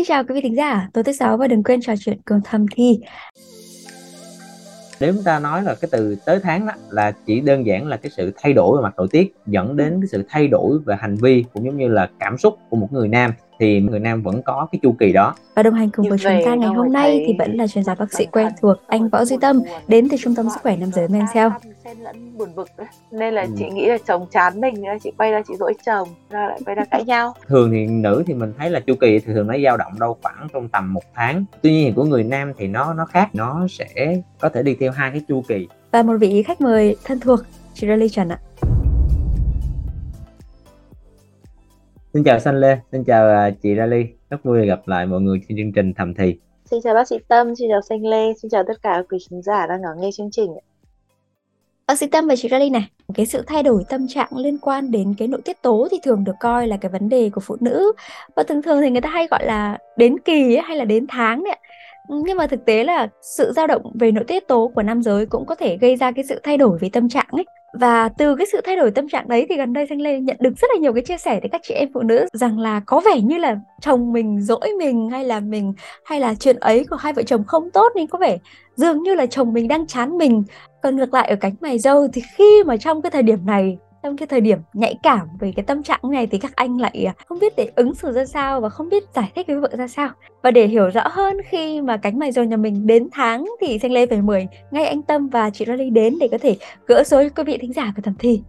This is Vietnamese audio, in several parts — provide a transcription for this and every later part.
Xin chào quý vị thính giả, tôi thứ sáu và đừng quên trò chuyện cùng thầm thi. Nếu chúng ta nói là cái từ tới tháng đó là chỉ đơn giản là cái sự thay đổi về mặt nội tiết dẫn đến cái sự thay đổi về hành vi cũng giống như là cảm xúc của một người nam thì người nam vẫn có cái chu kỳ đó. Và đồng hành cùng với chúng ta ngày hôm nay thì vẫn là chuyên gia bác sĩ quen thuộc anh Võ Duy Tâm đến từ trung tâm sức khỏe nam giới Mencel xen lẫn buồn bực nên là ừ. chị nghĩ là chồng chán mình chị quay ra chị dỗi chồng ra lại quay ra cãi nhau. Thường thì nữ thì mình thấy là chu kỳ thì thường nó dao động đâu khoảng trong tầm một tháng. Tuy nhiên của người nam thì nó nó khác nó sẽ có thể đi theo hai cái chu kỳ. Và một vị khách mời thân thuộc chị Rally Trần ạ Xin chào Xanh Lê, xin chào uh, chị Rally, rất vui gặp lại mọi người trên chương trình thầm thì. Xin chào bác sĩ Tâm, xin chào Xanh Lê, xin chào tất cả quý khán giả đang lắng nghe chương trình. Bác sĩ Tâm và chị Rally này, cái sự thay đổi tâm trạng liên quan đến cái nội tiết tố thì thường được coi là cái vấn đề của phụ nữ và thường thường thì người ta hay gọi là đến kỳ ấy, hay là đến tháng đấy nhưng mà thực tế là sự dao động về nội tiết tố của nam giới cũng có thể gây ra cái sự thay đổi về tâm trạng ấy và từ cái sự thay đổi tâm trạng đấy thì gần đây Thanh Lê nhận được rất là nhiều cái chia sẻ từ các chị em phụ nữ rằng là có vẻ như là chồng mình dỗi mình hay là mình, hay là chuyện ấy của hai vợ chồng không tốt nên có vẻ dường như là chồng mình đang chán mình. Còn ngược lại ở cánh mày dâu thì khi mà trong cái thời điểm này trong cái thời điểm nhạy cảm về cái tâm trạng này thì các anh lại à, không biết để ứng xử ra sao và không biết giải thích với vợ ra sao và để hiểu rõ hơn khi mà cánh mày rồi nhà mình đến tháng thì xanh lê về mời ngay anh tâm và chị Rally đến để có thể gỡ rối quý vị thính giả của thẩm thi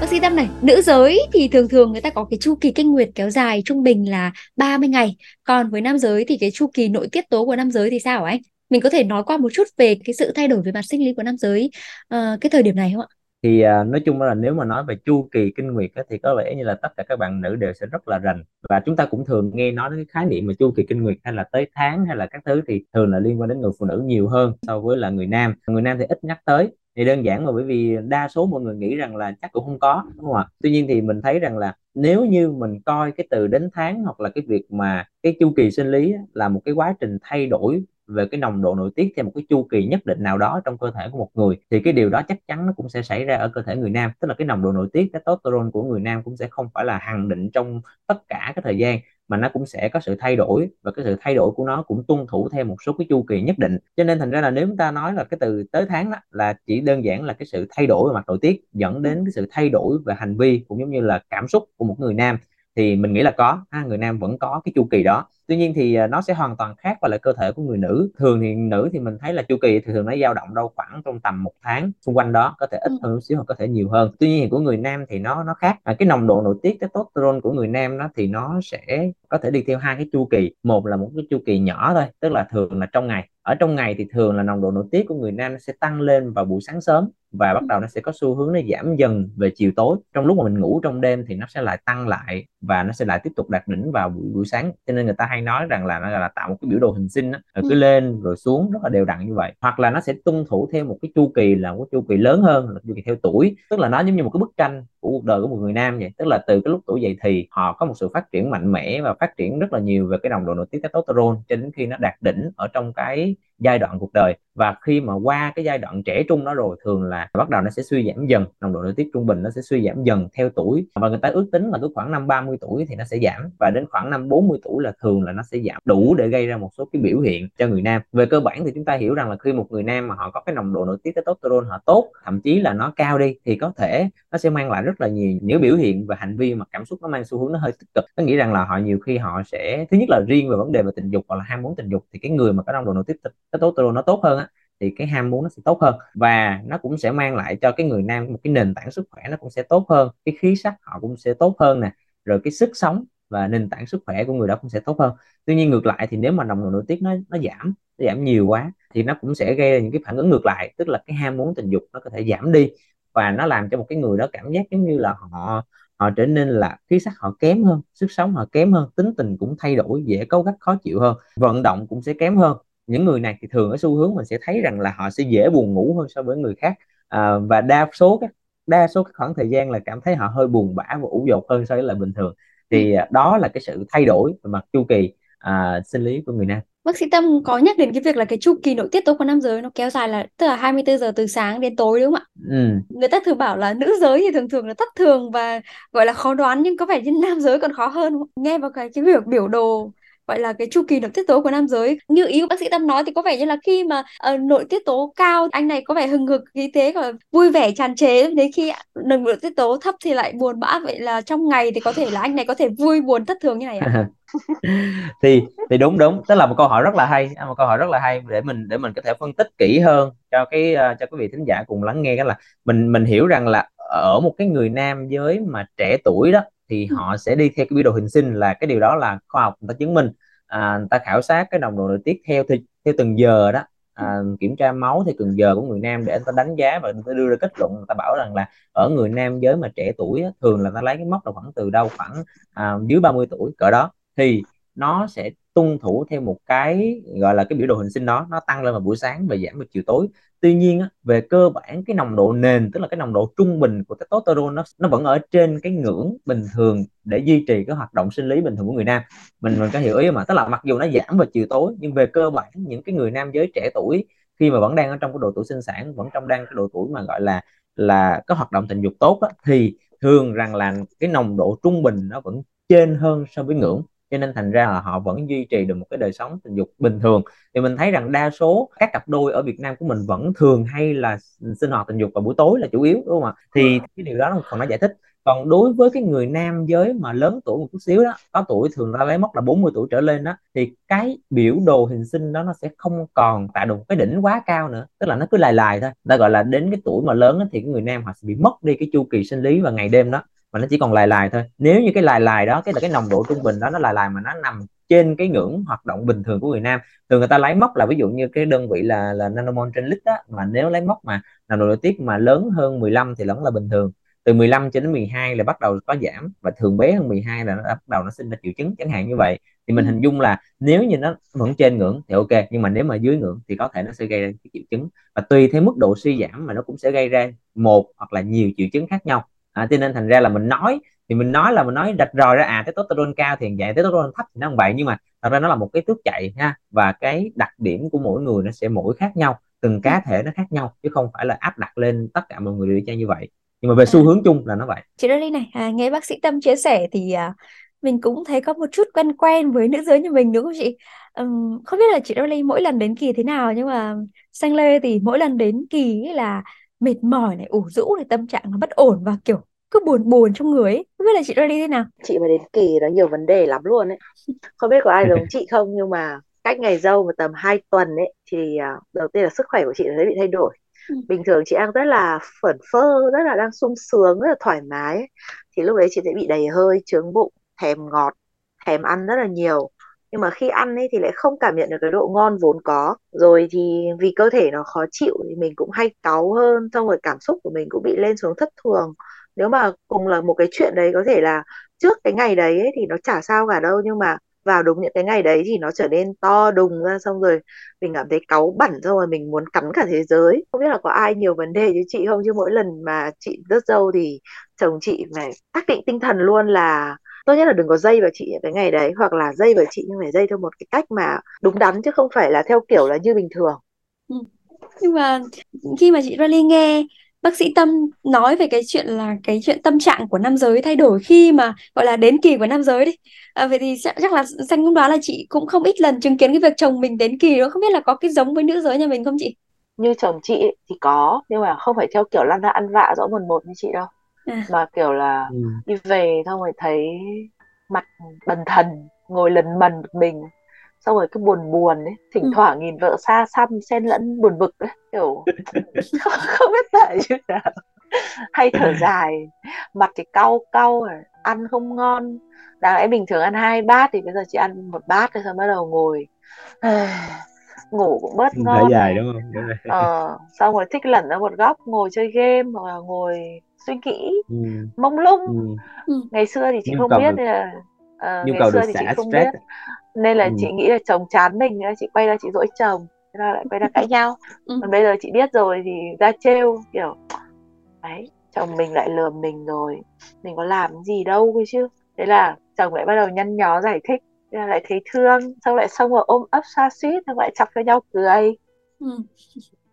Bác sĩ Tâm này, nữ giới thì thường thường người ta có cái chu kỳ kinh nguyệt kéo dài trung bình là 30 ngày. Còn với nam giới thì cái chu kỳ nội tiết tố của nam giới thì sao hả anh? Mình có thể nói qua một chút về cái sự thay đổi về mặt sinh lý của nam giới uh, cái thời điểm này không ạ? thì uh, nói chung là nếu mà nói về chu kỳ kinh nguyệt á, thì có vẻ như là tất cả các bạn nữ đều sẽ rất là rành. Và chúng ta cũng thường nghe nói đến cái khái niệm mà chu kỳ kinh nguyệt hay là tới tháng hay là các thứ thì thường là liên quan đến người phụ nữ nhiều hơn so với là người nam. Người nam thì ít nhắc tới. Thì đơn giản là bởi vì đa số mọi người nghĩ rằng là chắc cũng không có đúng không ạ? Tuy nhiên thì mình thấy rằng là nếu như mình coi cái từ đến tháng hoặc là cái việc mà cái chu kỳ sinh lý là một cái quá trình thay đổi về cái nồng độ nội tiết theo một cái chu kỳ nhất định nào đó trong cơ thể của một người, thì cái điều đó chắc chắn nó cũng sẽ xảy ra ở cơ thể người nam. Tức là cái nồng độ nội tiết testosterone của người nam cũng sẽ không phải là hằng định trong tất cả cái thời gian, mà nó cũng sẽ có sự thay đổi, và cái sự thay đổi của nó cũng tuân thủ theo một số cái chu kỳ nhất định. Cho nên thành ra là nếu chúng ta nói là cái từ tới tháng đó là chỉ đơn giản là cái sự thay đổi về mặt nội tiết dẫn đến cái sự thay đổi về hành vi cũng giống như là cảm xúc của một người nam thì mình nghĩ là có. Ha, người nam vẫn có cái chu kỳ đó. Tuy nhiên thì à, nó sẽ hoàn toàn khác với lại cơ thể của người nữ. Thường thì nữ thì mình thấy là chu kỳ thì thường nó dao động đâu khoảng trong tầm một tháng xung quanh đó có thể ít ừ. hơn một xíu hoặc có thể nhiều hơn. Tuy nhiên của người nam thì nó nó khác. À, cái nồng độ nội tiết testosterone của người nam đó thì nó sẽ có thể đi theo hai cái chu kỳ. Một là một cái chu kỳ nhỏ thôi tức là thường là trong ngày. Ở trong ngày thì thường là nồng độ nội tiết của người nam sẽ tăng lên vào buổi sáng sớm và bắt đầu nó sẽ có xu hướng nó giảm dần về chiều tối. Trong lúc mà mình ngủ trong đêm thì nó sẽ lại tăng lại và nó sẽ lại tiếp tục đạt đỉnh vào buổi buổi sáng. Cho nên người ta hay nói rằng là nó là tạo một cái biểu đồ hình sinh đó, rồi cứ ừ. lên rồi xuống rất là đều đặn như vậy. Hoặc là nó sẽ tuân thủ theo một cái chu kỳ là một cái chu kỳ lớn hơn là chu kỳ theo tuổi. Tức là nó giống như một cái bức tranh của cuộc đời của một người nam vậy. Tức là từ cái lúc tuổi dậy thì họ có một sự phát triển mạnh mẽ và phát triển rất là nhiều về cái nồng độ nội tiết testosterone cho đến khi nó đạt đỉnh ở trong cái giai đoạn cuộc đời. Và khi mà qua cái giai đoạn trẻ trung đó rồi, thường là bắt đầu nó sẽ suy giảm dần, nồng độ nội tiết trung bình nó sẽ suy giảm dần theo tuổi. Và người ta ước tính là cứ khoảng năm 30 tuổi thì nó sẽ giảm, và đến khoảng năm 40 tuổi là thường là nó sẽ giảm đủ để gây ra một số cái biểu hiện cho người nam. Về cơ bản thì chúng ta hiểu rằng là khi một người nam mà họ có cái nồng độ nội tiết testosterone họ tốt, thậm chí là nó cao đi, thì có thể nó sẽ mang lại rất là nhiều những biểu hiện và hành vi mà cảm xúc nó mang xu hướng nó hơi tích cực. Có nghĩa rằng là họ nhiều khi họ sẽ, thứ nhất là riêng về vấn đề về tình dục hoặc là ham muốn tình dục, thì cái người mà có nồng độ nội tiết testosterone nó tốt hơn á, thì cái ham muốn nó sẽ tốt hơn. Và nó cũng sẽ mang lại cho cái người nam một cái nền tảng sức khỏe nó cũng sẽ tốt hơn, cái khí sắc họ cũng sẽ tốt hơn nè, rồi cái sức sống và nền tảng sức khỏe của người đó cũng sẽ tốt hơn. Tuy nhiên ngược lại thì nếu mà nồng độ nội tiết nó nó giảm nó giảm nhiều quá thì nó cũng sẽ gây ra những cái phản ứng ngược lại, tức là cái ham muốn tình dục nó có thể giảm đi và nó làm cho một cái người đó cảm giác giống như là họ họ trở nên là khí sắc họ kém hơn, sức sống họ kém hơn, tính tình cũng thay đổi, dễ cấu gắt, khó chịu hơn, vận động cũng sẽ kém hơn những người này thì thường ở xu hướng mình sẽ thấy rằng là họ sẽ dễ buồn ngủ hơn so với người khác à, và đa số các đa số các khoảng thời gian là cảm thấy họ hơi buồn bã và ủ dột hơn so với lại bình thường thì ừ. đó là cái sự thay đổi về mặt chu kỳ à, sinh lý của người nam Bác sĩ Tâm có nhắc đến cái việc là cái chu kỳ nội tiết tố của nam giới nó kéo dài là tức là 24 giờ từ sáng đến tối đúng không ạ? ừ. Người ta thường bảo là nữ giới thì thường thường là thất thường và gọi là khó đoán nhưng có vẻ như nam giới còn khó hơn. Nghe vào cái cái biểu biểu đồ gọi là cái chu kỳ nội tiết tố của nam giới như ý của bác sĩ Tâm nói thì có vẻ như là khi mà uh, nội tiết tố cao anh này có vẻ hừng hực khí thế và vui vẻ tràn trề đến khi nồng nội tiết tố thấp thì lại buồn bã. Vậy là trong ngày thì có thể là anh này có thể vui buồn thất thường như này ạ? Thì thì đúng đúng. Tức là một câu hỏi rất là hay. Một câu hỏi rất là hay để mình để mình có thể phân tích kỹ hơn cho cái uh, cho quý vị thính giả cùng lắng nghe. Cái là mình mình hiểu rằng là ở một cái người nam giới mà trẻ tuổi đó thì ừ. họ sẽ đi theo cái biểu đồ hình sinh là cái điều đó là khoa học người ta chứng minh. À, người ta khảo sát cái nồng độ nội tiết theo theo từng giờ đó. À, kiểm tra máu theo từng giờ của người nam để người ta đánh giá và người ta đưa ra kết luận. Người ta bảo rằng là ở người nam giới mà trẻ tuổi á, thường là ta lấy cái mốc là khoảng từ đâu khoảng à, dưới 30 tuổi cỡ đó thì nó sẽ tuân thủ theo một cái gọi là cái biểu đồ hình sinh đó. Nó tăng lên vào buổi sáng và giảm vào chiều tối tuy nhiên á, về cơ bản cái nồng độ nền tức là cái nồng độ trung bình của testosterone nó nó vẫn ở trên cái ngưỡng bình thường để duy trì cái hoạt động sinh lý bình thường của người nam. Mình mình có hiểu ý mà tức là mặc dù nó giảm vào chiều tối nhưng về cơ bản những cái người nam giới trẻ tuổi khi mà vẫn đang ở trong cái độ tuổi sinh sản vẫn trong đang cái độ tuổi mà gọi là là có hoạt động tình dục tốt đó, thì thường rằng là cái nồng độ trung bình nó vẫn trên hơn so với ngưỡng cho nên thành ra là họ vẫn duy trì được một cái đời sống tình dục bình thường. Thì mình thấy rằng đa số các cặp đôi ở Việt Nam của mình vẫn thường hay là sinh hoạt tình dục vào buổi tối là chủ yếu đúng không ạ? Thì cái điều đó nó còn nó giải thích. Còn đối với cái người nam giới mà lớn tuổi một chút xíu đó có tuổi thường ra lấy mốc là 40 tuổi trở lên đó thì cái biểu đồ hình sinh đó nó sẽ không còn tạo được một cái đỉnh quá cao nữa. Tức là nó cứ lài lài thôi. Ta gọi là đến cái tuổi mà lớn đó, thì cái người nam họ sẽ bị mất đi cái chu kỳ sinh lý và ngày đêm đó mà nó chỉ còn lài lài thôi. Nếu như cái lài lài đó cái là cái nồng độ trung bình đó nó lài lài mà nó nằm trên cái ngưỡng hoạt động bình thường của người nam thường người ta lấy mốc là ví dụ như cái đơn vị là là nanomol trên lít đó mà nếu lấy mốc mà nồng độ nội tiết mà lớn hơn 15 thì vẫn là bình thường. Từ 15 cho đến 12 là bắt đầu có giảm và thường bé hơn 12 là nó bắt đầu nó sinh ra triệu chứng chẳng hạn như vậy. Thì mình ừ. hình dung là nếu như nó vẫn trên ngưỡng thì ok nhưng mà nếu mà dưới ngưỡng thì có thể nó sẽ gây ra cái triệu chứng. Và tùy theo mức độ suy giảm mà nó cũng sẽ gây ra một hoặc là nhiều triệu chứng khác nhau à, cho nên thành ra là mình nói thì mình nói là mình nói rạch ròi ra à testosterone cao thì vậy testosterone thấp thì nó không vậy. Nhưng mà thật ra nó là một cái thước chạy ha và cái đặc điểm của mỗi người nó sẽ mỗi khác nhau từng cá thể nó khác nhau chứ không phải là áp đặt lên tất cả mọi người đều như vậy. Nhưng mà về xu à. hướng chung là nó vậy. Chị Dolly này à, nghe bác sĩ Tâm chia sẻ thì à, mình cũng thấy có một chút quen quen với nữ giới như mình đúng không chị? Um, không biết là chị Dolly mỗi lần đến kỳ thế nào nhưng mà xanh lê thì mỗi lần đến kỳ là mệt mỏi này ủ rũ này tâm trạng nó bất ổn và kiểu cứ buồn buồn trong người ấy. Không biết là chị đi thế nào? Chị mà đến kỳ nó nhiều vấn đề lắm luôn ấy. Không biết có ai giống chị không nhưng mà cách ngày dâu mà tầm 2 tuần ấy thì uh, đầu tiên là sức khỏe của chị sẽ bị thay đổi. Ừ. bình thường chị đang rất là phẩn phơ rất là đang sung sướng rất là thoải mái ấy. thì lúc đấy chị sẽ bị đầy hơi trướng bụng thèm ngọt thèm ăn rất là nhiều nhưng mà khi ăn ấy thì lại không cảm nhận được cái độ ngon vốn có. Rồi thì vì cơ thể nó khó chịu thì mình cũng hay cáu hơn xong rồi cảm xúc của mình cũng bị lên xuống thất thường. Nếu mà cùng là một cái chuyện đấy có thể là trước cái ngày đấy ấy, thì nó chả sao cả đâu nhưng mà vào đúng những cái ngày đấy thì nó trở nên to đùng ra xong rồi mình cảm thấy cáu bẩn xong rồi mình muốn cắn cả thế giới. Không biết là có ai nhiều vấn đề như chị không? Chứ mỗi lần mà chị rớt dâu thì chồng chị phải xác định tinh thần luôn là tốt nhất là đừng có dây vào chị những cái ngày đấy hoặc là dây vào chị nhưng phải dây theo một cái cách mà đúng đắn chứ không phải là theo kiểu là như bình thường. Ừ. nhưng mà khi mà chị Rally nghe bác sĩ Tâm nói về cái chuyện là cái chuyện tâm trạng của nam giới thay đổi khi mà gọi là đến kỳ của nam giới đi. À, vậy thì chắc, chắc là xanh cũng đoán là chị cũng không ít lần chứng kiến cái việc chồng mình đến kỳ đó. Không biết là có cái giống với nữ giới nhà mình không chị? Như chồng chị thì có nhưng mà không phải theo kiểu lăn ra ăn vạ rõ một một như chị đâu à. mà kiểu là ừ. đi về xong rồi thấy mặt bần thần ngồi lần mần một mình xong rồi cứ buồn buồn ấy thỉnh ừ. thoảng nhìn vợ xa xăm xen lẫn buồn vực ấy kiểu không, không biết tại như nào hay thở dài mặt thì cau cau ăn không ngon đáng lẽ bình thường ăn hai bát thì bây giờ chỉ ăn một bát rồi xong bắt đầu ngồi ngủ cũng bớt ngon dài đúng không ờ, xong rồi thích lẩn ra một góc ngồi chơi game hoặc là ngồi suy nghĩ ừ. mông lung ừ. ừ. ngày xưa thì chị Nhu không biết được, là uh, ngày xưa thì chị không stress. biết nên là ừ. chị nghĩ là chồng chán mình chị quay ra chị dỗi chồng thế là lại quay ra cãi nhau ừ. còn bây giờ chị biết rồi thì ra trêu kiểu đấy chồng mình lại lừa mình rồi mình có làm gì đâu cơ chứ thế là chồng lại bắt đầu nhăn nhó giải thích rồi lại thấy thương xong lại xong rồi ôm ấp xoa suýt xong lại chọc cho nhau cười ừ.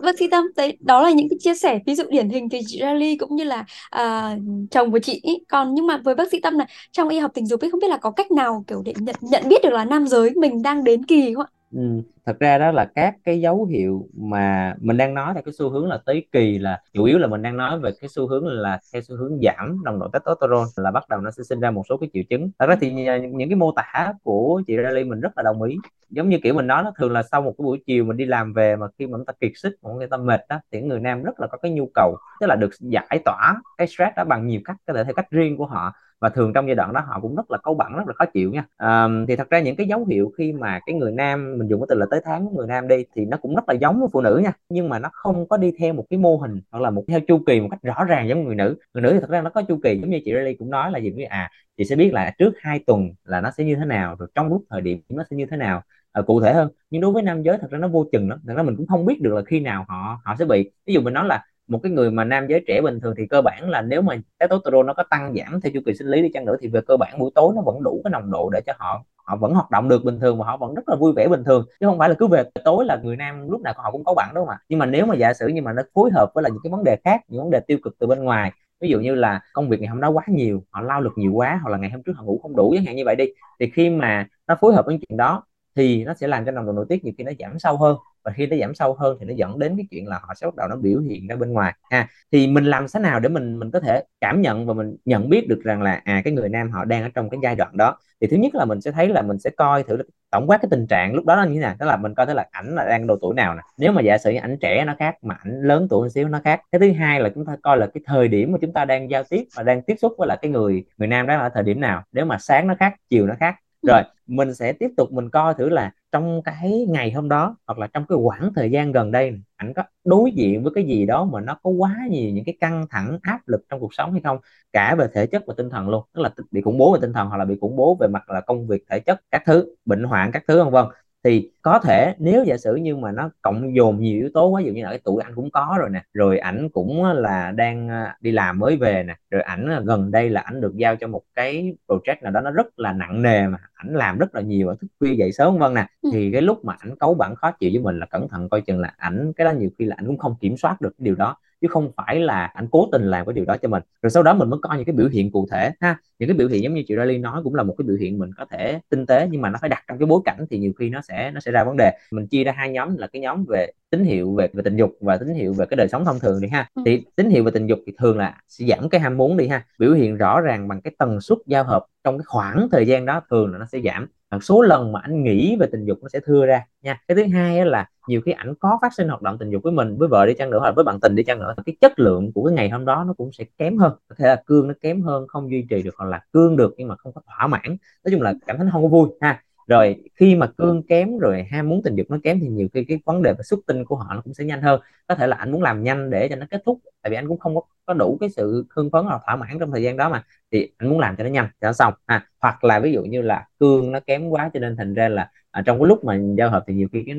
Vâng Thi Tâm, đấy đó là những cái chia sẻ ví dụ điển hình từ chị Rally cũng như là à, chồng của chị ý. Còn nhưng mà với bác sĩ Tâm này trong y học tình dục ấy không biết là có cách nào kiểu để nhận nhận biết được là nam giới mình đang đến kỳ không ạ? Ừ, thật ra đó là các cái dấu hiệu mà mình đang nói theo cái xu hướng là tới kỳ là chủ yếu là mình đang nói về cái xu hướng là theo xu hướng giảm nồng độ testosterone là bắt đầu nó sẽ sinh ra một số cái triệu chứng. Thật ra thì ờ, những cái mô tả của chị Riley mình rất là đồng ý. Giống như kiểu mình nói nó thường là sau một cái buổi chiều mình đi làm về mà khi mà người ta kiệt sức mà người ta mệt đó thì người nam rất là có cái nhu cầu tức là được giải tỏa cái stress đó bằng nhiều cách có thể theo cách riêng của họ và thường trong giai đoạn đó họ cũng rất là câu bẩn rất là khó chịu nha. À, thì thật ra những cái dấu hiệu khi mà cái người nam mình dùng cái từ là tới tháng của người nam đi thì nó cũng rất là giống với phụ nữ nha. Nhưng mà nó không có đi theo một cái mô hình hoặc là một theo chu kỳ một cách rõ ràng giống người nữ. Người nữ thì thật ra nó có chu kỳ giống như chị Riley cũng nói là gì? Như à chị sẽ biết là trước hai tuần là nó sẽ như thế nào rồi trong lúc thời điểm nó sẽ như thế nào à, cụ thể hơn. Nhưng đối với nam giới thật ra nó vô chừng lắm. Thật ra mình cũng không biết được là khi nào họ họ sẽ bị. Ví dụ mình nói là một cái người mà nam giới trẻ bình thường thì cơ bản là nếu mà testosterone nó có tăng giảm theo chu kỳ sinh lý đi chăng nữa thì về cơ bản buổi tối nó vẫn đủ cái nồng độ để cho họ họ vẫn hoạt động được bình thường và họ vẫn rất là vui vẻ bình thường. Chứ không phải là cứ về tối là người nam lúc nào họ cũng có bạn, đúng không ạ? Nhưng mà nếu mà giả sử như mà nó phối hợp với là những cái vấn đề khác, những vấn đề tiêu cực từ bên ngoài, ví dụ như là công việc ngày hôm đó quá nhiều, họ lao lực nhiều quá hoặc là ngày hôm trước họ ngủ không đủ, chẳng hạn như vậy đi, thì khi mà nó phối hợp với chuyện đó thì nó sẽ làm cho nồng độ nội tiết nhiều khi nó giảm sâu hơn và khi nó giảm sâu hơn thì nó dẫn đến cái chuyện là họ sẽ bắt đầu nó biểu hiện ra bên ngoài. Ha thì mình làm thế nào để mình mình có thể cảm nhận và mình nhận biết được rằng là à cái người nam họ đang ở trong cái giai đoạn đó? Thì thứ nhất là mình sẽ thấy là mình sẽ coi thử tổng quát cái tình trạng lúc đó nó như thế nào. Đó là mình coi thấy là ảnh là đang độ tuổi nào nè. Nếu mà giả sử ảnh trẻ nó khác mà ảnh lớn tuổi một xíu nó khác. Cái thứ hai là chúng ta coi là cái thời điểm mà chúng ta đang giao tiếp và đang tiếp xúc với lại cái người người nam đó là thời điểm nào. Nếu mà sáng nó khác, chiều nó khác rồi mình sẽ tiếp tục mình coi thử là trong cái ngày hôm đó hoặc là trong cái khoảng thời gian gần đây ảnh có đối diện với cái gì đó mà nó có quá nhiều những cái căng thẳng áp lực trong cuộc sống hay không? Cả về thể chất và tinh thần luôn tức là bị khủng bố về tinh thần hoặc là bị khủng bố về mặt là công việc thể chất các thứ bệnh hoạn các thứ vân vân thì có thể nếu giả sử như mà nó cộng dồn nhiều yếu tố quá dụ như là cái tuổi anh cũng có rồi nè rồi ảnh cũng là đang à, đi làm mới về nè rồi ảnh gần đây là ảnh được giao cho một cái project nào đó nó rất là nặng nề mà ảnh làm rất là nhiều và thức khuya dậy sớm vân nè ừ. thì cái lúc mà ảnh cấu bản khó chịu với mình là cẩn thận coi chừng là ảnh cái đó nhiều khi là ảnh cũng không kiểm soát được cái điều đó chứ không phải là anh cố tình làm cái điều đó cho mình. Rồi sau đó mình mới coi những cái biểu hiện cụ thể ha. Những cái biểu hiện giống như chị Riley nói cũng là một cái biểu hiện mình có thể tinh tế nhưng mà nó phải đặt trong cái bối cảnh thì nhiều khi nó sẽ nó sẽ ra vấn đề. Mình chia ra hai nhóm là cái nhóm về tín hiệu về về tình dục và tín hiệu về cái đời sống thông thường đi ha. Ừ. thì tín hiệu về tình dục thì thường là sẽ giảm cái ham muốn đi ha. Biểu hiện rõ ràng bằng cái tần suất giao hợp trong cái khoảng thời gian đó thường là nó sẽ giảm số lần mà anh nghĩ về tình dục nó sẽ thưa ra nha. Cái thứ hai là nhiều khi ảnh có phát sinh hoạt động tình dục với mình, với vợ đi chăng nữa hoặc với bạn tình đi chăng nữa cái chất lượng của cái ngày hôm đó nó cũng sẽ kém hơn. Có thể là cương nó kém hơn, không duy trì được hoặc là cương được nhưng mà không có thỏa mãn. Nói chung là cảm thấy nó không có vui ha rồi khi mà cương kém rồi ham muốn tình dục nó kém thì nhiều khi cái vấn đề về xuất tinh của họ nó cũng sẽ nhanh hơn. Có thể là anh muốn làm nhanh để cho nó kết thúc tại vì anh cũng không có, có đủ cái sự hưng phấn hoặc thỏa mãn trong thời gian đó mà. Thì anh muốn làm cho nó nhanh cho nó xong à, hoặc là ví dụ như là cương nó kém quá cho nên thành ra là à, trong cái lúc mà giao hợp thì nhiều khi cái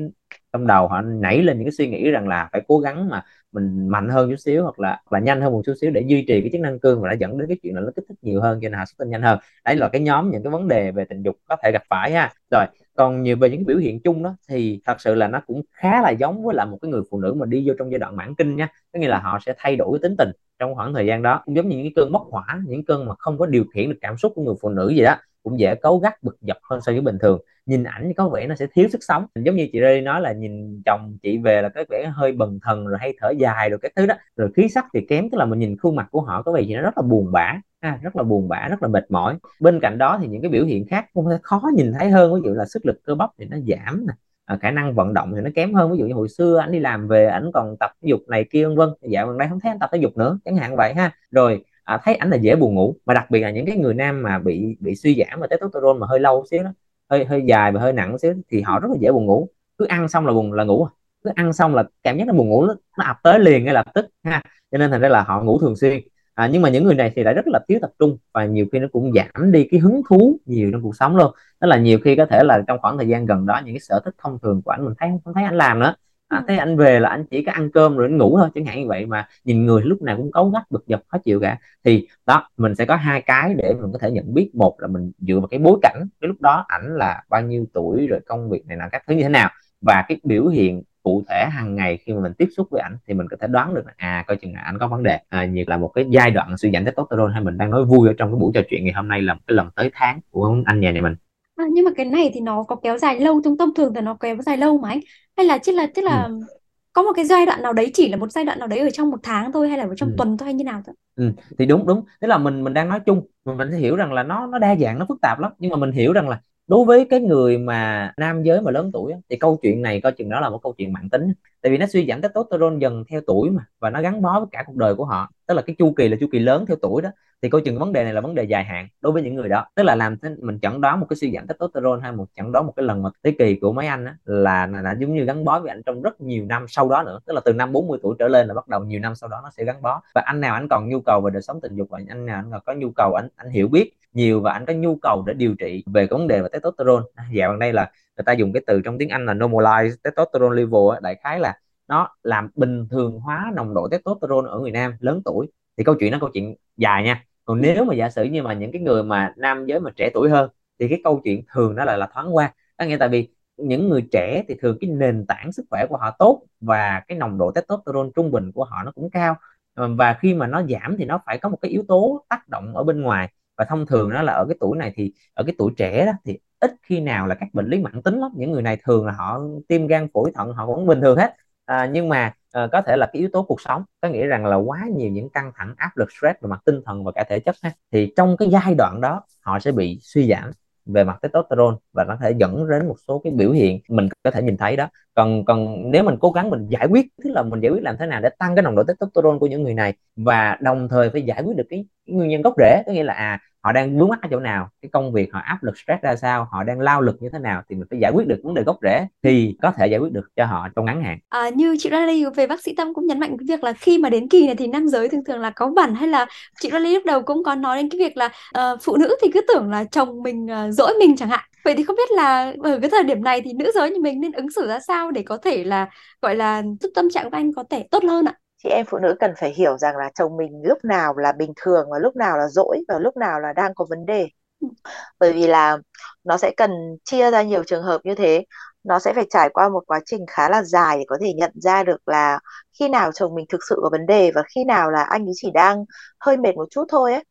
trong đầu họ nảy lên những cái suy nghĩ rằng là phải cố gắng mà mình mạnh hơn chút xíu hoặc là và nhanh hơn một chút xíu để duy trì cái chức năng cương và đã dẫn đến cái chuyện là nó kích thích nhiều hơn cho nên họ xuất tinh nhanh hơn. Đấy là cái nhóm những cái vấn đề về tình dục có thể gặp phải ha. Rồi, còn nhiều về những cái biểu hiện chung đó thì thật sự là nó cũng khá là giống với là một cái người phụ nữ mà đi vô trong giai đoạn mãn kinh nha. Có nghĩa là họ sẽ thay đổi cái tính tình trong khoảng thời gian đó, cũng giống như những cái cơn bốc hỏa, những cơn mà không có điều khiển được cảm xúc của người phụ nữ gì đó cũng dễ cấu gắt bực dọc hơn so với bình thường. Nhìn ảnh có vẻ nó sẽ thiếu sức sống. Giống như chị Rê nói là nhìn chồng chị về là cái vẻ hơi bần thần rồi hay thở dài rồi cái thứ đó. Rồi khí sắc thì kém tức là mình nhìn khuôn mặt của họ có vẻ gì nó rất là buồn bã. À, rất là buồn bã rất là mệt mỏi. Bên cạnh đó thì những cái biểu hiện khác cũng khó nhìn thấy hơn. Ví dụ là sức lực cơ bắp thì nó giảm nè. À, khả năng vận động thì nó kém hơn. Ví dụ như hồi xưa anh đi làm về ảnh còn tập thể dục này kia vân vân. Dạo gần đây không thấy anh tập thể dục nữa. Chẳng hạn vậy ha. Rồi à, thấy ảnh là dễ buồn ngủ. Mà đặc biệt là những cái người nam mà bị bị suy giảm và testosterone mà hơi lâu xíu đó hơi hơi dài và hơi nặng xíu thì họ rất là dễ buồn ngủ. Cứ ăn xong là buồn là ngủ à. cứ ăn xong là cảm giác nó buồn ngủ nó, nó ập tới liền ngay lập tức ha. Cho nên thành ra là họ ngủ thường xuyên. À, nhưng mà những người này thì lại rất là thiếu tập trung và nhiều khi nó cũng giảm đi cái hứng thú nhiều trong cuộc sống luôn. Đó là nhiều khi có thể là trong khoảng thời gian gần đó những cái sở thích thông thường của anh mình thấy không thấy anh làm nữa à, thấy anh về là anh chỉ có ăn cơm rồi anh ngủ thôi chẳng hạn như vậy mà nhìn người lúc nào cũng cấu gắt bực dọc khó chịu cả. Thì đó mình sẽ có hai cái để mình có thể nhận biết. Một là mình dựa vào cái bối cảnh cái lúc đó ảnh là bao nhiêu tuổi rồi công việc này là các thứ như thế nào. Và cái biểu hiện cụ thể hàng ngày khi mà mình tiếp xúc với ảnh thì mình có thể đoán được là à coi chừng là anh có vấn đề. À, như là một cái giai đoạn suy giảm testosterone hay mình đang nói vui ở trong cái buổi trò chuyện ngày hôm nay là một cái lần tới tháng của anh nhà này mình. À, nhưng mà cái này thì nó có kéo dài lâu thông thông thường thì nó kéo dài lâu mà anh hay là chứ là tức ừ. là có một cái giai đoạn nào đấy chỉ là một giai đoạn nào đấy ở trong một tháng thôi hay là ở trong Ừ. tuần thôi hay như nào thôi? Ừ, thì đúng đúng. Tức là mình mình đang nói chung mình mình sẽ hiểu rằng là nó nó đa dạng nó phức tạp lắm. Nhưng mà mình hiểu rằng là đối với cái người mà nam giới mà lớn tuổi á, thì câu chuyện này coi chừng đó là một câu chuyện mãn tính. Tại vì nó suy giảm testosterone dần theo tuổi mà và nó gắn bó với cả cuộc đời của họ. Tức là cái chu kỳ là chu kỳ lớn theo tuổi đó thì câu chuyện vấn đề này là vấn đề dài hạn đối với những người đó. Tức là làm thế mình chẩn đoán một cái suy giảm testosterone hay một chẩn đoán một cái lần mà thế kỳ của mấy anh á, là, là, là giống như gắn bó với anh trong rất nhiều năm sau đó nữa. Tức là từ năm 40 tuổi trở lên là bắt đầu nhiều năm sau đó nó sẽ gắn bó. Và anh nào anh còn nhu cầu về đời sống tình dục và anh nào anh còn có nhu cầu anh anh hiểu biết nhiều và anh có nhu cầu để điều trị về cái vấn đề về testosterone. Dạo gần đây là người ta dùng cái từ trong tiếng Anh là normalize testosterone level á, đại khái là nó làm bình thường hóa nồng độ testosterone ở người nam lớn tuổi. Thì câu chuyện nó câu chuyện dài nha còn nếu mà giả sử như mà những cái người mà nam giới mà trẻ tuổi hơn thì cái câu chuyện thường nó lại là thoáng qua. Có nghĩa tại vì những người trẻ thì thường cái nền tảng sức khỏe của họ tốt và cái nồng độ testosterone trung bình của họ nó cũng cao. Ờ, và khi mà nó giảm thì nó phải có một cái yếu tố tác động ở bên ngoài. Và thông thường nó là ở cái tuổi này thì ở cái tuổi trẻ đó thì ít khi nào là các bệnh lý mãn tính lắm. Những người này thường là họ tim gan phổi thận họ vẫn bình thường hết. À, nhưng mà à, có thể là cái yếu tố cuộc sống có nghĩa rằng là quá nhiều những căng thẳng áp lực stress về mặt tinh thần và cả thể chất ha. thì trong cái giai đoạn đó họ sẽ bị suy giảm về mặt testosterone và nó thể dẫn đến một số cái biểu hiện mình có thể nhìn thấy đó còn còn nếu mình cố gắng mình giải quyết tức là mình giải quyết làm thế nào để tăng cái nồng độ testosterone của những người này và đồng thời phải giải quyết được cái, cái nguyên nhân gốc rễ có nghĩa là à họ đang vướng mắc ở chỗ nào? Cái công việc họ áp lực stress ra sao? Họ đang lao lực như thế nào? Thì mình phải giải quyết được vấn đề gốc rễ thì có thể giải quyết được cho họ trong ngắn hạn. À, như chị Rally về bác sĩ Tâm cũng nhấn mạnh cái việc là khi mà đến kỳ này thì nam giới thường thường là có bẩn hay là chị Rally lúc đầu cũng có nói đến cái việc là uh, phụ nữ thì cứ tưởng là chồng mình uh, dỗi mình chẳng hạn. Vậy thì không biết là ở cái thời điểm này thì nữ giới như mình nên ứng xử ra sao để có thể là gọi là giúp tâm trạng của anh có thể tốt hơn ạ? Chị em phụ nữ cần phải hiểu rằng là chồng mình lúc nào là bình thường và lúc nào là dỗi và lúc nào là đang có vấn đề. Bởi vì là nó sẽ cần chia ra nhiều trường hợp như thế. Nó sẽ phải trải qua một quá trình khá là dài để có thể nhận ra được là khi nào chồng mình thực sự có vấn đề và khi nào là anh ấy chỉ đang hơi mệt một chút thôi ấy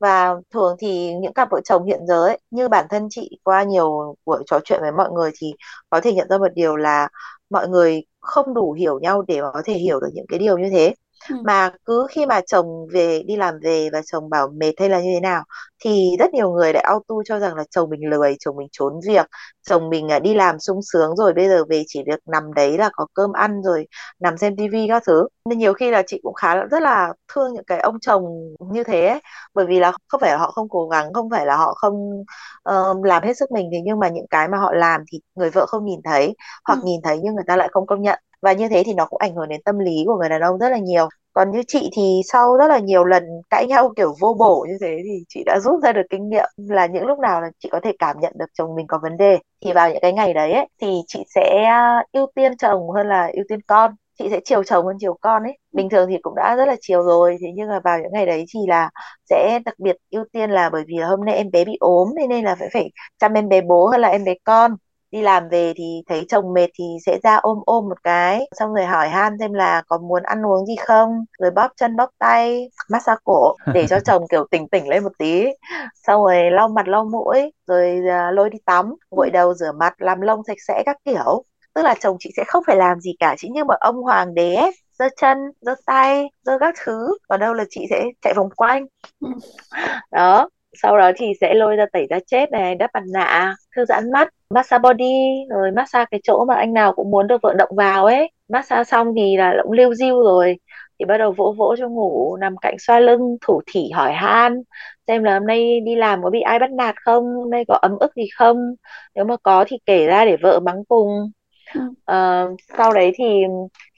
và thường thì những cặp vợ chồng hiện giờ ấy như bản thân chị qua nhiều buổi trò chuyện với mọi người thì có thể nhận ra một điều là mọi người không đủ hiểu nhau để có thể hiểu được những cái điều như thế ừ. mà cứ khi mà chồng về đi làm về và chồng bảo mệt hay là như thế nào thì rất nhiều người lại auto cho rằng là chồng mình lười chồng mình trốn việc chồng mình à, đi làm sung sướng rồi bây giờ về chỉ được nằm đấy là có cơm ăn rồi nằm xem tivi các thứ nên nhiều khi là chị cũng khá rất là thương những cái ông chồng như thế ấy. bởi vì là không phải là họ không cố gắng không phải là họ không uh, làm hết sức mình thì nhưng mà những cái mà họ làm thì người vợ không nhìn thấy hoặc ừ. nhìn thấy nhưng người ta lại không công nhận và như thế thì nó cũng ảnh hưởng đến tâm lý của người đàn ông rất là nhiều còn như chị thì sau rất là nhiều lần cãi nhau kiểu vô bổ như thế thì chị đã rút ra được kinh nghiệm là những lúc nào là chị có thể cảm nhận được chồng mình có vấn đề. Thì vào những cái ngày đấy ấy, thì chị sẽ à, ưu tiên chồng hơn là ưu tiên con. Chị sẽ chiều chồng hơn chiều con ấy. Bình thường thì cũng đã rất là chiều rồi thế nhưng mà vào những ngày đấy thì là sẽ đặc biệt ưu tiên là bởi vì là hôm nay em bé bị ốm nên nên là phải phải chăm em bé bố hơn là em bé con đi làm về thì thấy chồng mệt thì sẽ ra ôm ôm một cái. Xong rồi hỏi han xem là có muốn ăn uống gì không? Rồi bóp chân bóp tay massage cổ để cho chồng kiểu tỉnh tỉnh lên một tí. Xong rồi lau mặt lau mũi rồi uh, lôi đi tắm gội đầu rửa mặt làm lông sạch sẽ các kiểu. Tức là chồng chị sẽ không phải làm gì cả chỉ như một ông hoàng đế giơ chân giơ tay giơ các thứ. Còn đâu là chị sẽ chạy vòng quanh. Đó sau đó thì sẽ lôi ra tẩy da chết này, đắp mặt nạ, thư giãn mắt, massage body, rồi massage cái chỗ mà anh nào cũng muốn được vận động vào ấy. Massage xong thì là cũng lưu diêu rồi, thì bắt đầu vỗ vỗ cho ngủ, nằm cạnh xoa lưng, thủ thỉ hỏi han, xem là hôm nay đi làm có bị ai bắt nạt không, hôm nay có ấm ức gì không. Nếu mà có thì kể ra để vợ mắng cùng uh, sau đấy thì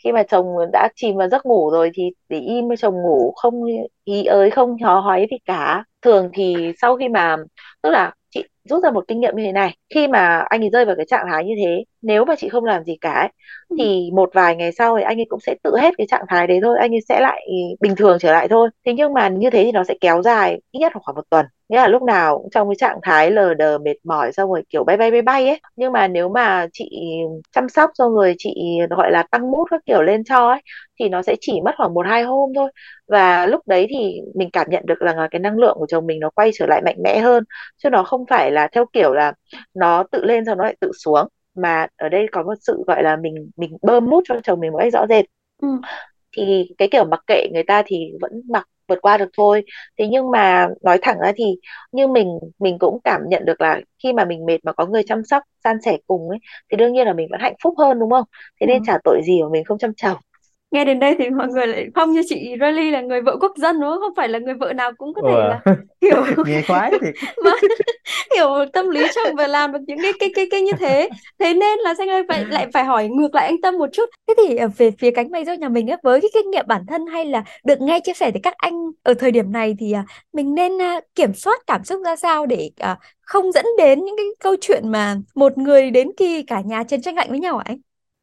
khi mà chồng đã chìm vào giấc ngủ rồi thì để im cho chồng ngủ không ý ới không hò hói gì cả. Thường thì sau khi mà tức là chị rút ra một kinh nghiệm như thế này khi mà anh ấy rơi vào cái trạng thái như thế nếu mà chị không làm gì cả ấy, Ừ. thì một vài ngày sau thì anh ấy cũng sẽ tự hết cái trạng thái đấy thôi anh ấy sẽ lại bình thường trở lại thôi. Thế nhưng mà như thế thì nó sẽ kéo dài ít nhất khoảng một tuần nghĩa là lúc nào cũng trong cái trạng thái lờ đờ mệt mỏi xong rồi kiểu bay bay bay bay ấy. Nhưng mà nếu mà chị chăm sóc xong rồi chị gọi là tăng mút các kiểu lên cho ấy thì nó sẽ chỉ mất khoảng một hai hôm thôi. Và lúc đấy thì mình cảm nhận được là cái năng lượng của chồng mình nó quay trở lại mạnh mẽ hơn. Chứ nó không phải là theo kiểu là nó tự lên rồi nó lại tự xuống. Mà ở đây có một sự gọi là mình mình bơm mút cho chồng mình một cách rõ rệt. Ừ. thì cái kiểu mặc kệ người ta thì vẫn mặc vượt qua được thôi. Thế nhưng mà nói thẳng ra thì như mình mình cũng cảm nhận được là khi mà mình mệt mà có người chăm sóc san sẻ cùng ấy thì đương nhiên là mình vẫn hạnh phúc hơn đúng không? Thế Ừ. nên chả tội gì mà mình không chăm chồng Nghe đến đây thì mọi người lại không như chị Riley là người vợ quốc dân đúng không? Không phải là người vợ nào cũng có thể là hiểu nghe khoái thiệt mà hiểu tâm lý chồng và làm được những cái cái cái cái như thế thế nên là Xanh ơi phải lại phải hỏi ngược lại anh Tâm một chút thế thì ở về phía cánh mày râu nhà mình á với cái kinh nghiệm bản thân hay là được nghe chia sẻ từ các anh ở thời điểm này thì à, mình nên à, kiểm soát cảm xúc ra sao để không dẫn đến những cái câu chuyện mà một người đến kỳ cả nhà chiến tranh lạnh với nhau hả anh?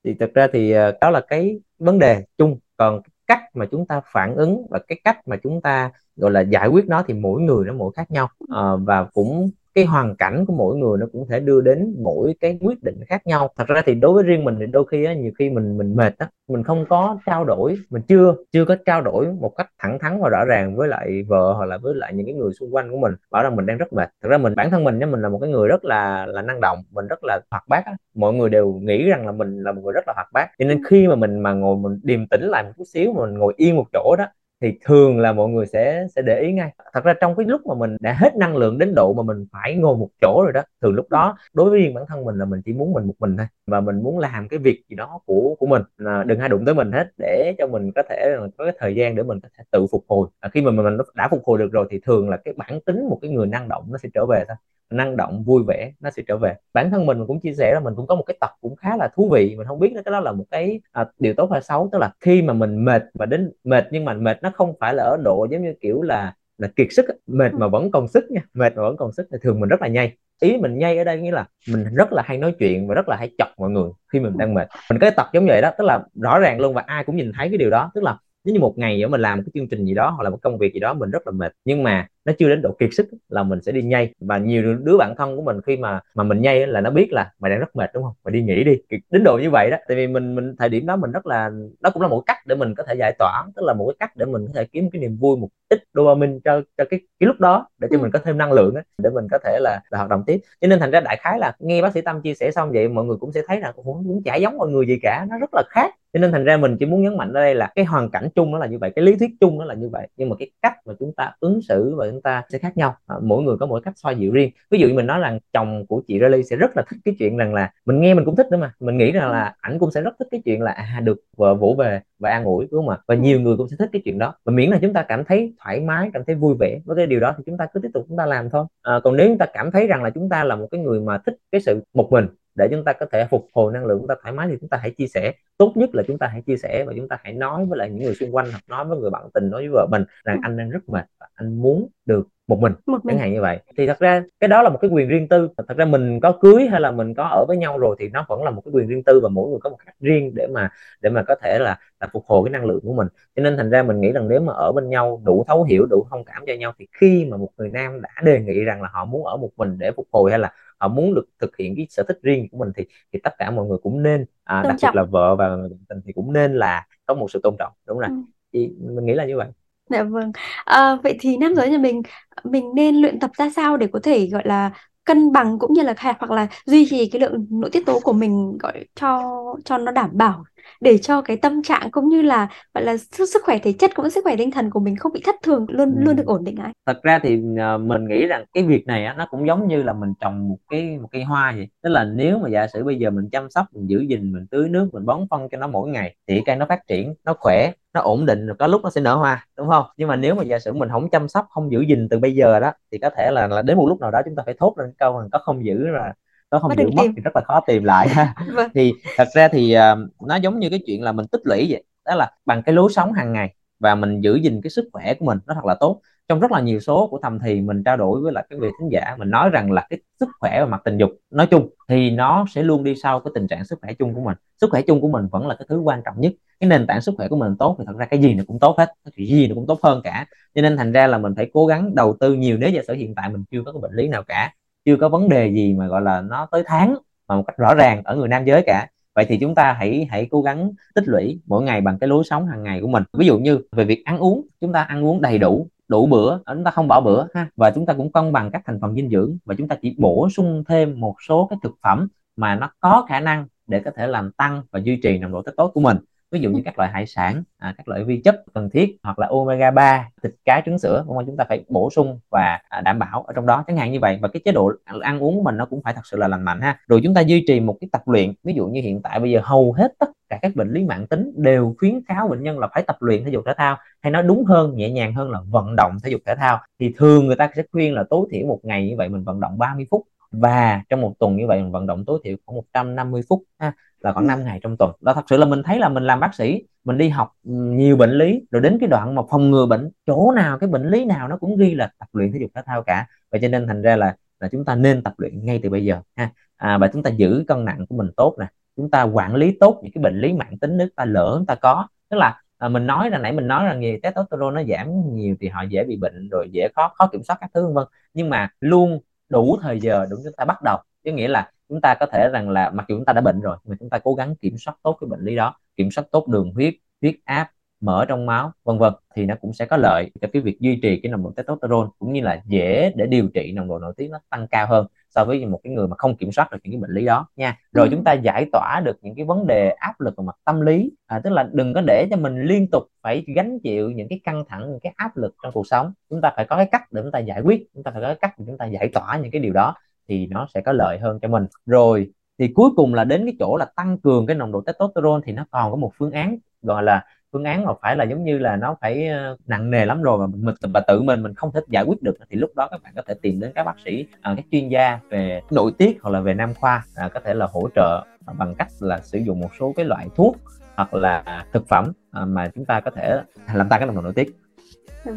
Thì thực ra thì ờ, đó là cái vấn đề chung. Còn cách mà chúng ta phản ứng và cái cách mà chúng ta gọi là giải quyết nó thì mỗi người nó mỗi khác nhau. À, và cũng cái hoàn cảnh của mỗi người nó cũng thể đưa đến mỗi cái quyết định khác nhau. Thật ra thì đối với riêng mình thì đôi khi á, nhiều khi mình mình mệt á mình không có trao đổi mình chưa chưa có trao đổi một cách thẳng thắn và rõ ràng với lại vợ hoặc là với lại những cái người xung quanh của mình bảo rằng mình đang rất mệt. Thật ra mình bản thân mình nhá mình là một cái người rất là là năng động mình rất là hoạt bát á. Mọi người đều nghĩ rằng là mình là một người rất là hoạt bát. Cho nên khi mà mình mà ngồi mình điềm tĩnh lại một chút xíu mà mình ngồi yên một chỗ đó thì thường là mọi người sẽ sẽ để ý ngay. Thật ra trong cái lúc mà mình đã hết năng lượng đến độ mà mình phải ngồi một chỗ rồi đó thường lúc đó đối với riêng bản thân mình là mình chỉ muốn mình một mình thôi và mình muốn làm cái việc gì đó của của mình. Là đừng ai đụng tới mình hết để cho mình có thể có cái thời gian để mình có thể tự phục hồi. À, khi mà mình đã phục hồi được rồi thì thường là cái bản tính một cái người năng động nó sẽ trở về thôi năng động vui vẻ nó sẽ trở về. Bản thân mình cũng chia sẻ là mình cũng có một cái tật cũng khá là thú vị mình không biết cái đó là một cái à, điều tốt hay xấu. Tức là khi mà mình mệt và đến mệt nhưng mà mệt nó không phải là ở độ giống như kiểu là là kiệt sức mệt mà vẫn còn sức nha mệt mà vẫn còn sức thì thường mình rất là nhây. Ý mình nhây ở đây nghĩa là mình rất là hay nói chuyện và rất là hay chọc mọi người khi mình đang mệt. Mình có cái tật giống vậy đó tức là rõ ràng luôn và ai cũng nhìn thấy cái điều đó. Tức là nếu như một ngày mình làm một cái chương trình gì đó hoặc là một công việc gì đó mình rất là mệt. Nhưng mà nó chưa đến độ kiệt sức là mình sẽ đi nhây. Và nhiều đứa bạn thân của mình khi mà mà mình nhây là nó biết là mày đang rất mệt đúng không? Mày đi nghỉ đi. Đến độ như vậy đó tại vì mình mình thời điểm đó mình rất là đó cũng là một cách để mình có thể giải tỏa tức là một cái cách để mình có thể kiếm cái niềm vui một ít dopamine cho cho cái cái lúc đó để cho mình có thêm năng lượng ấy, để mình có thể là, là hoạt động tiếp. Cho nên thành ra đại khái là nghe bác sĩ tâm chia sẻ xong vậy mọi người cũng sẽ thấy là cũng cũng chả giống mọi người gì cả nó rất là khác cho nên thành ra mình chỉ muốn nhấn mạnh ở đây là cái hoàn cảnh chung nó là như vậy cái lý thuyết chung nó là như vậy. Nhưng mà cái cách mà chúng ta ứng xử và chúng ta sẽ khác nhau. À, mỗi người có mỗi cách xoa dịu riêng. Ví dụ như mình nói là chồng của chị Riley sẽ rất là thích cái chuyện rằng là mình nghe mình cũng thích nữa mà. Mình nghĩ rằng là ảnh cũng sẽ rất thích cái chuyện là à, được vợ vỗ về và an ủi đúng không ạ? Và nhiều người cũng sẽ thích cái chuyện đó. Và miễn là chúng ta cảm thấy thoải mái cảm thấy vui vẻ với cái điều đó thì chúng ta cứ tiếp tục chúng ta làm thôi. À, còn nếu chúng ta cảm thấy rằng là chúng ta là một cái người mà thích cái sự một mình để chúng ta có thể phục hồi năng lượng, chúng ta thoải mái thì chúng ta hãy chia sẻ. Tốt nhất là chúng ta hãy chia sẻ và chúng ta hãy nói với lại những người xung quanh hoặc nói với người bạn tình, nói với vợ mình rằng anh đang rất mệt và anh muốn được một mình một chẳng hạn như vậy. Thì thật ra cái đó là một cái quyền riêng tư. Thật ra mình có cưới hay là mình có ở với nhau rồi thì nó vẫn là một cái quyền riêng tư và mỗi người có một cách riêng để mà để mà có thể là là phục hồi cái năng lượng của mình. Cho nên thành ra mình nghĩ rằng nếu mà ở bên nhau đủ thấu hiểu đủ thông cảm cho nhau thì khi mà một người nam đã đề nghị rằng là họ muốn ở một mình để phục hồi hay là họ muốn được thực hiện cái sở thích riêng của mình thì thì tất cả mọi người cũng nên à, đặc biệt là vợ và người tình thì cũng nên là có một sự tôn trọng đúng rồi. Ừ. thì mình nghĩ là như vậy Dạ vâng. À, vậy thì nam giới nhà mình mình nên luyện tập ra sao để có thể gọi là cân bằng cũng như là hoặc là duy trì cái lượng nội tiết tố của mình gọi cho cho nó đảm bảo để cho cái tâm trạng cũng như là gọi là sức, sức khỏe thể chất cũng như sức khỏe tinh thần của mình không bị thất thường luôn ừ. luôn được ổn định ấy. Thật ra thì uh, mình nghĩ rằng cái việc này á, nó cũng giống như là mình trồng một cái một cây hoa vậy. Tức là nếu mà giả sử bây giờ mình chăm sóc, mình giữ gìn, mình tưới nước, mình bón phân cho nó mỗi ngày thì cây nó phát triển, nó khỏe, nó ổn định rồi có lúc nó sẽ nở hoa đúng không nhưng mà nếu mà giả sử mình không chăm sóc không giữ gìn từ bây giờ đó thì có thể là, là đến một lúc nào đó chúng ta phải thốt lên câu là có không giữ là nó không giữ mất tìm. thì rất là khó tìm lại vâng. thì thật ra thì uh, nó giống như cái chuyện là mình tích lũy vậy đó là bằng cái lối sống hàng ngày và mình giữ gìn cái sức khỏe của mình nó thật là tốt. Trong rất là nhiều số của thầm thì mình trao đổi với lại các vị khán giả, mình nói rằng là cái sức khỏe và mặt tình dục, nói chung thì nó sẽ luôn đi sau cái tình trạng sức khỏe chung của mình. Sức khỏe chung của mình vẫn là cái thứ quan trọng nhất. Cái nền tảng sức khỏe của mình tốt thì thật ra cái gì nó cũng tốt hết, cái gì nó cũng tốt hơn cả. Cho nên thành ra là mình phải cố gắng đầu tư nhiều. Nếu giả sử hiện tại mình chưa có cái bệnh lý nào cả, chưa có vấn đề gì mà gọi là nó tới tháng mà một cách rõ ràng ở người nam giới cả vậy thì chúng ta hãy hãy cố gắng tích lũy mỗi ngày bằng cái lối sống hàng ngày của mình. Ví dụ như về việc ăn uống, chúng ta ăn uống đầy đủ đủ bữa chúng ta không bỏ bữa ha. Và chúng ta cũng cân bằng các thành phần dinh dưỡng và chúng ta chỉ bổ sung thêm một số cái thực phẩm mà nó có khả năng để có thể làm tăng và duy trì nồng độ tế tốt của mình ví dụ như các loại hải sản à, các loại vi chất cần thiết hoặc là omega 3 thịt cá trứng sữa đúng không chúng ta phải bổ sung và à, đảm bảo ở trong đó. Chẳng hạn như vậy và cái chế độ ăn uống của mình nó cũng phải thật sự là lành mạnh ha. Rồi chúng ta duy trì một cái tập luyện ví dụ như hiện tại bây giờ hầu hết tất cả các bệnh lý mạng tính đều khuyến cáo bệnh nhân là phải tập luyện thể dục thể thao hay nói đúng hơn nhẹ nhàng hơn là vận động thể dục thể thao. Thì thường người ta sẽ khuyên là tối thiểu một ngày như vậy mình vận động 30 phút và trong một tuần như vậy mình vận động tối thiểu khoảng 150 phút ha là khoảng 5 ngày trong tuần. Đó thật sự là mình thấy là mình làm bác sĩ mình đi học ừ, nhiều bệnh lý rồi đến cái đoạn mà phòng ngừa bệnh chỗ nào cái bệnh lý nào nó cũng ghi là tập luyện thể dục thể thao cả. Và cho nên thành ra là là chúng ta nên tập luyện ngay từ bây giờ ha. À, và chúng ta giữ cân nặng của mình tốt nè. Chúng ta quản lý tốt những cái bệnh lý mạng tính nước ta lỡ chúng ta có. Tức là à, mình nói là nãy mình nói rằng gì testosterone nó giảm nhiều thì họ dễ bị bệnh rồi dễ khó khó kiểm soát các thứ vân vân. Nhưng mà luôn đủ thời giờ đúng chúng ta bắt đầu. Có nghĩa là chúng ta có thể rằng là mặc dù chúng ta đã bệnh rồi nhưng chúng ta cố gắng kiểm soát tốt cái bệnh lý đó kiểm soát tốt đường huyết huyết áp mỡ trong máu vân vân thì nó cũng sẽ có lợi cho cái việc duy trì cái nồng độ testosterone cũng như là dễ để điều trị nồng độ nội tiết nó tăng cao hơn so với một cái người mà không kiểm soát được những cái bệnh lý đó nha. Rồi ừ. chúng ta giải tỏa được những cái vấn đề áp lực về mặt tâm lý à, tức là đừng có để cho mình liên tục phải gánh chịu những cái căng thẳng những cái áp lực trong cuộc sống. Chúng ta phải có cái cách để chúng ta giải quyết chúng ta phải có cái cách để chúng ta giải tỏa những cái điều đó thì nó sẽ có lợi hơn cho mình. Rồi thì cuối cùng là đến cái chỗ là tăng cường cái nồng độ testosterone thì nó còn có một phương án gọi là phương án mà phải là giống như là nó phải ờ, nặng nề lắm rồi mà mình và tự mình mình không thể giải quyết được thì lúc đó các bạn có thể tìm đến các bác sĩ ờ, các chuyên gia về nội tiết hoặc là về nam khoa à, có thể là hỗ trợ ờ, bằng cách là sử dụng một số cái loại thuốc hoặc là thực phẩm mà chúng ta có thể làm tăng cái nồng độ nội tiết.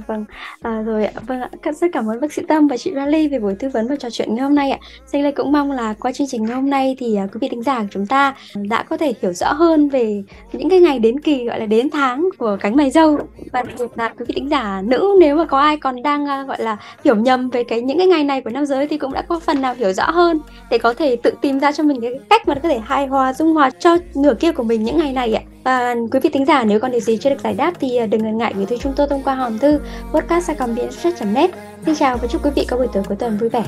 Vâng, à, rồi vâng ạ, rất cảm ơn bác sĩ Tâm và chị Rally về buổi tư vấn và trò chuyện ngày hôm nay ạ. Sinh Lê cũng mong là qua chương trình ngày hôm nay thì uh, quý vị thính giả của chúng ta đã có thể hiểu rõ hơn về những cái ngày đến kỳ gọi là đến tháng của cánh mày dâu và đặc biệt là quý vị thính giả nữ nếu mà có ai còn đang uh, gọi là hiểu nhầm về cái những cái ngày này của nam giới thì cũng đã có phần nào hiểu rõ hơn để có thể tự tìm ra cho mình cái cách mà có thể hài hòa dung hòa cho nửa kia của mình những ngày này ạ. Và quý vị thính giả, nếu còn điều gì chưa được giải đáp thì à, đừng ngần ngại gửi thư chúng tôi thông qua hòm thư podcast net Xin chào và chúc quý vị có buổi tối cuối tuần vui vẻ.